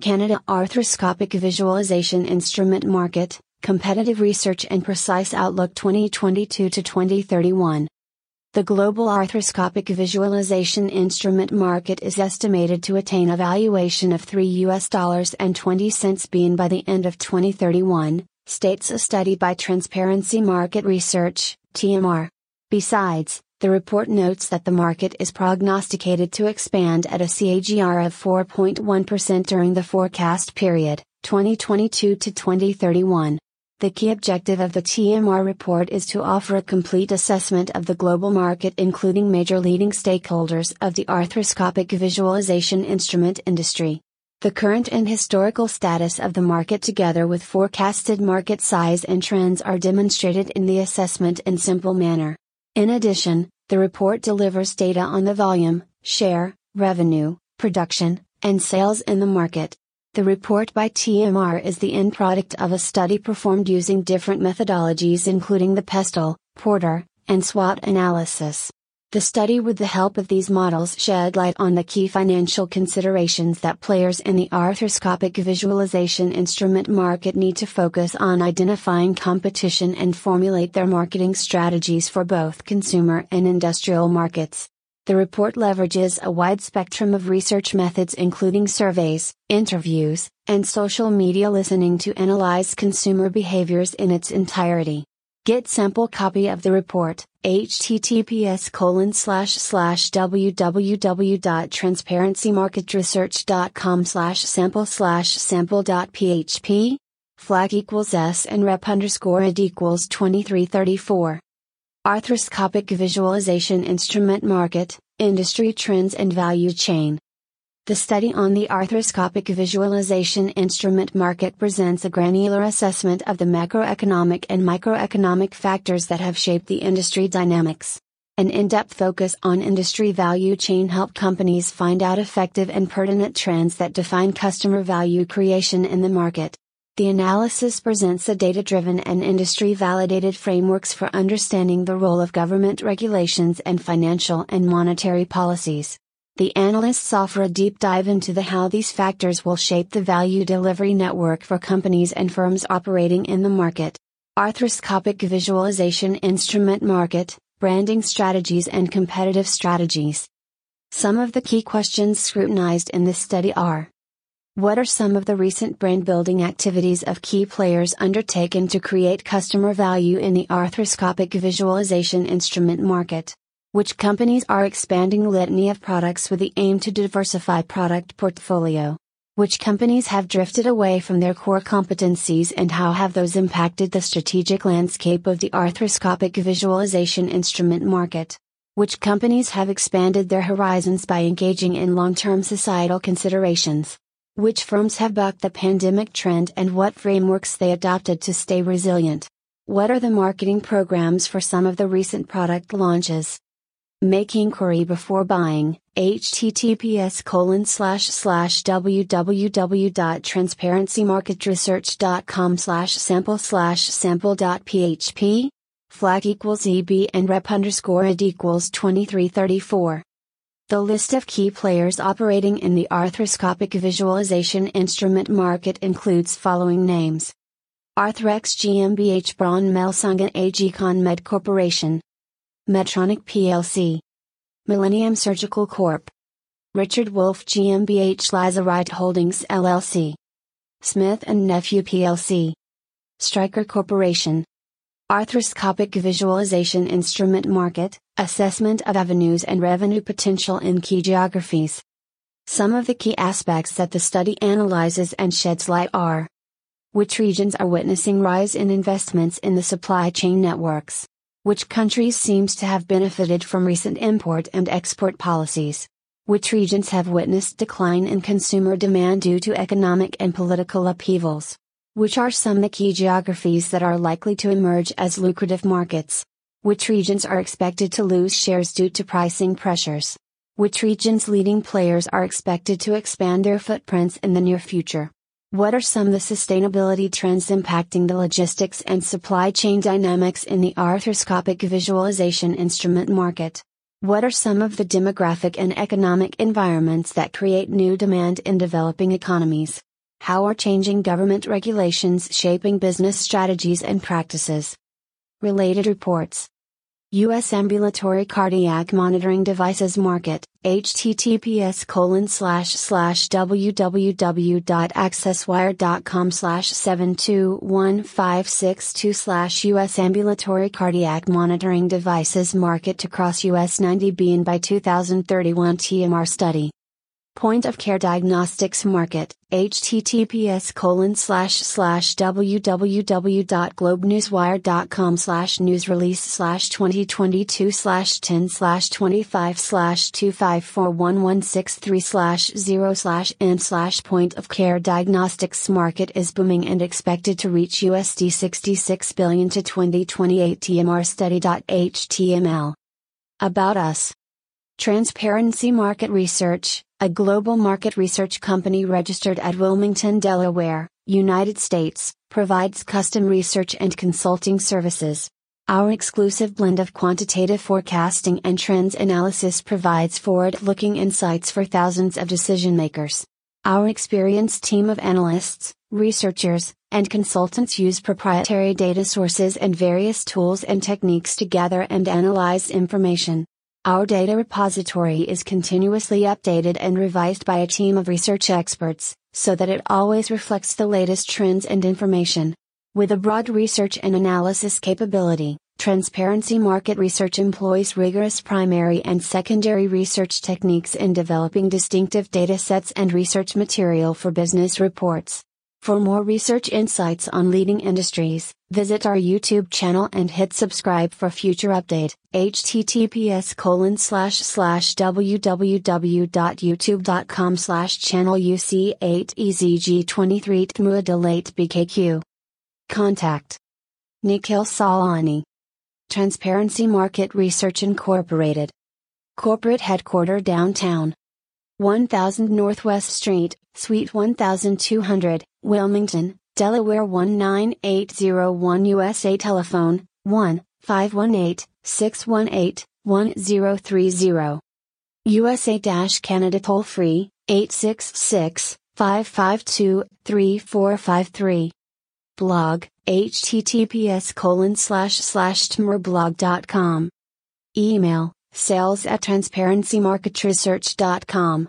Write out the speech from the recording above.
Canada Arthroscopic Visualization Instrument Market, Competitive Research and Precise Outlook 2022 to 2031. The global arthroscopic visualization instrument market is estimated to attain a valuation of 3 US dollars and 20 cents being by the end of 2031, states a study by Transparency Market Research, TMR. Besides, the report notes that the market is prognosticated to expand at a CAGR of 4.1% during the forecast period, 2022 to 2031. The key objective of the TMR report is to offer a complete assessment of the global market, including major leading stakeholders of the arthroscopic visualization instrument industry. The current and historical status of the market, together with forecasted market size and trends, are demonstrated in the assessment in simple manner. In addition, the report delivers data on the volume, share, revenue, production, and sales in the market. The report by TMR is the end product of a study performed using different methodologies, including the PESTEL, Porter, and SWOT analysis. The study, with the help of these models, shed light on the key financial considerations that players in the arthroscopic visualization instrument market need to focus on identifying competition and formulate their marketing strategies for both consumer and industrial markets. The report leverages a wide spectrum of research methods, including surveys, interviews, and social media listening, to analyze consumer behaviors in its entirety. Get sample copy of the report, https colon slash slash www.transparencymarketresearch.com slash sample slash sample.php, flag equals s and rep underscore id equals 2334. Arthroscopic Visualization Instrument Market, Industry Trends and Value Chain. The study on the arthroscopic visualization instrument market presents a granular assessment of the macroeconomic and microeconomic factors that have shaped the industry dynamics. An in depth focus on industry value chain help companies find out effective and pertinent trends that define customer value creation in the market. The analysis presents a data driven and industry validated frameworks for understanding the role of government regulations and financial and monetary policies. The analysts offer a deep dive into the how these factors will shape the value delivery network for companies and firms operating in the market. Arthroscopic visualization instrument market, branding strategies and competitive strategies. Some of the key questions scrutinized in this study are What are some of the recent brand building activities of key players undertaken to create customer value in the arthroscopic visualization instrument market? Which companies are expanding the litany of products with the aim to diversify product portfolio. Which companies have drifted away from their core competencies and how have those impacted the strategic landscape of the arthroscopic visualization instrument market? Which companies have expanded their horizons by engaging in long term societal considerations? Which firms have bucked the pandemic trend and what frameworks they adopted to stay resilient? What are the marketing programs for some of the recent product launches? Make inquiry before buying. https colon slash slash www.transparencymarketresearch.com slash sample slash sample.php flag equals eb and rep underscore id equals 2334 the list of key players operating in the arthroscopic visualization instrument market includes following names Arthrex GmbH Braun Melsungen AG ConMed Corporation Medtronic plc. Millennium Surgical Corp. Richard Wolf GmbH Lazurite Holdings LLC. Smith & Nephew plc. Stryker Corporation. Arthroscopic Visualization Instrument Market, Assessment of Avenues and Revenue Potential in Key Geographies. Some of the key aspects that the study analyzes and sheds light are Which regions are witnessing rise in investments in the supply chain networks? Which countries seems to have benefited from recent import and export policies? Which regions have witnessed decline in consumer demand due to economic and political upheavals? Which are some of the key geographies that are likely to emerge as lucrative markets? Which regions are expected to lose shares due to pricing pressures? Which regions' leading players are expected to expand their footprints in the near future? What are some of the sustainability trends impacting the logistics and supply chain dynamics in the arthroscopic visualization instrument market? What are some of the demographic and economic environments that create new demand in developing economies? How are changing government regulations shaping business strategies and practices? Related reports U.S. ambulatory cardiac monitoring devices market, https www.accesswire.com slash 721562 slash U.S. ambulatory cardiac monitoring devices market to cross U.S. 90 billion by 2031 TMR study. Point of Care Diagnostics Market, https colon slash slash www.globenewswire.com slash news release slash 2022 slash 10 slash 25 slash 2541163 slash 0 slash n slash Point of Care Diagnostics Market is booming and expected to reach USD 66 billion to 2028 TMR study.html. About us. Transparency Market Research, a global market research company registered at Wilmington, Delaware, United States, provides custom research and consulting services. Our exclusive blend of quantitative forecasting and trends analysis provides forward looking insights for thousands of decision makers. Our experienced team of analysts, researchers, and consultants use proprietary data sources and various tools and techniques to gather and analyze information. Our data repository is continuously updated and revised by a team of research experts, so that it always reflects the latest trends and information. With a broad research and analysis capability, Transparency Market Research employs rigorous primary and secondary research techniques in developing distinctive data sets and research material for business reports. For more research insights on leading industries, visit our YouTube channel and hit subscribe for future update. https colon slash slash www.youtube.com slash channel UC8EZG23 TMUA Delate BKQ. Contact Nikhil Sawlani. Transparency Market Research Incorporated. Corporate headquarter downtown. 1000 Northwest Street, Suite 1200, Wilmington, Delaware 19801 USA Telephone 1 518 618 1030. USA Canada toll free 866 552 3453. Blog https colon slash slash tmrblog.com. Email sales at transparencymarketresearch.com.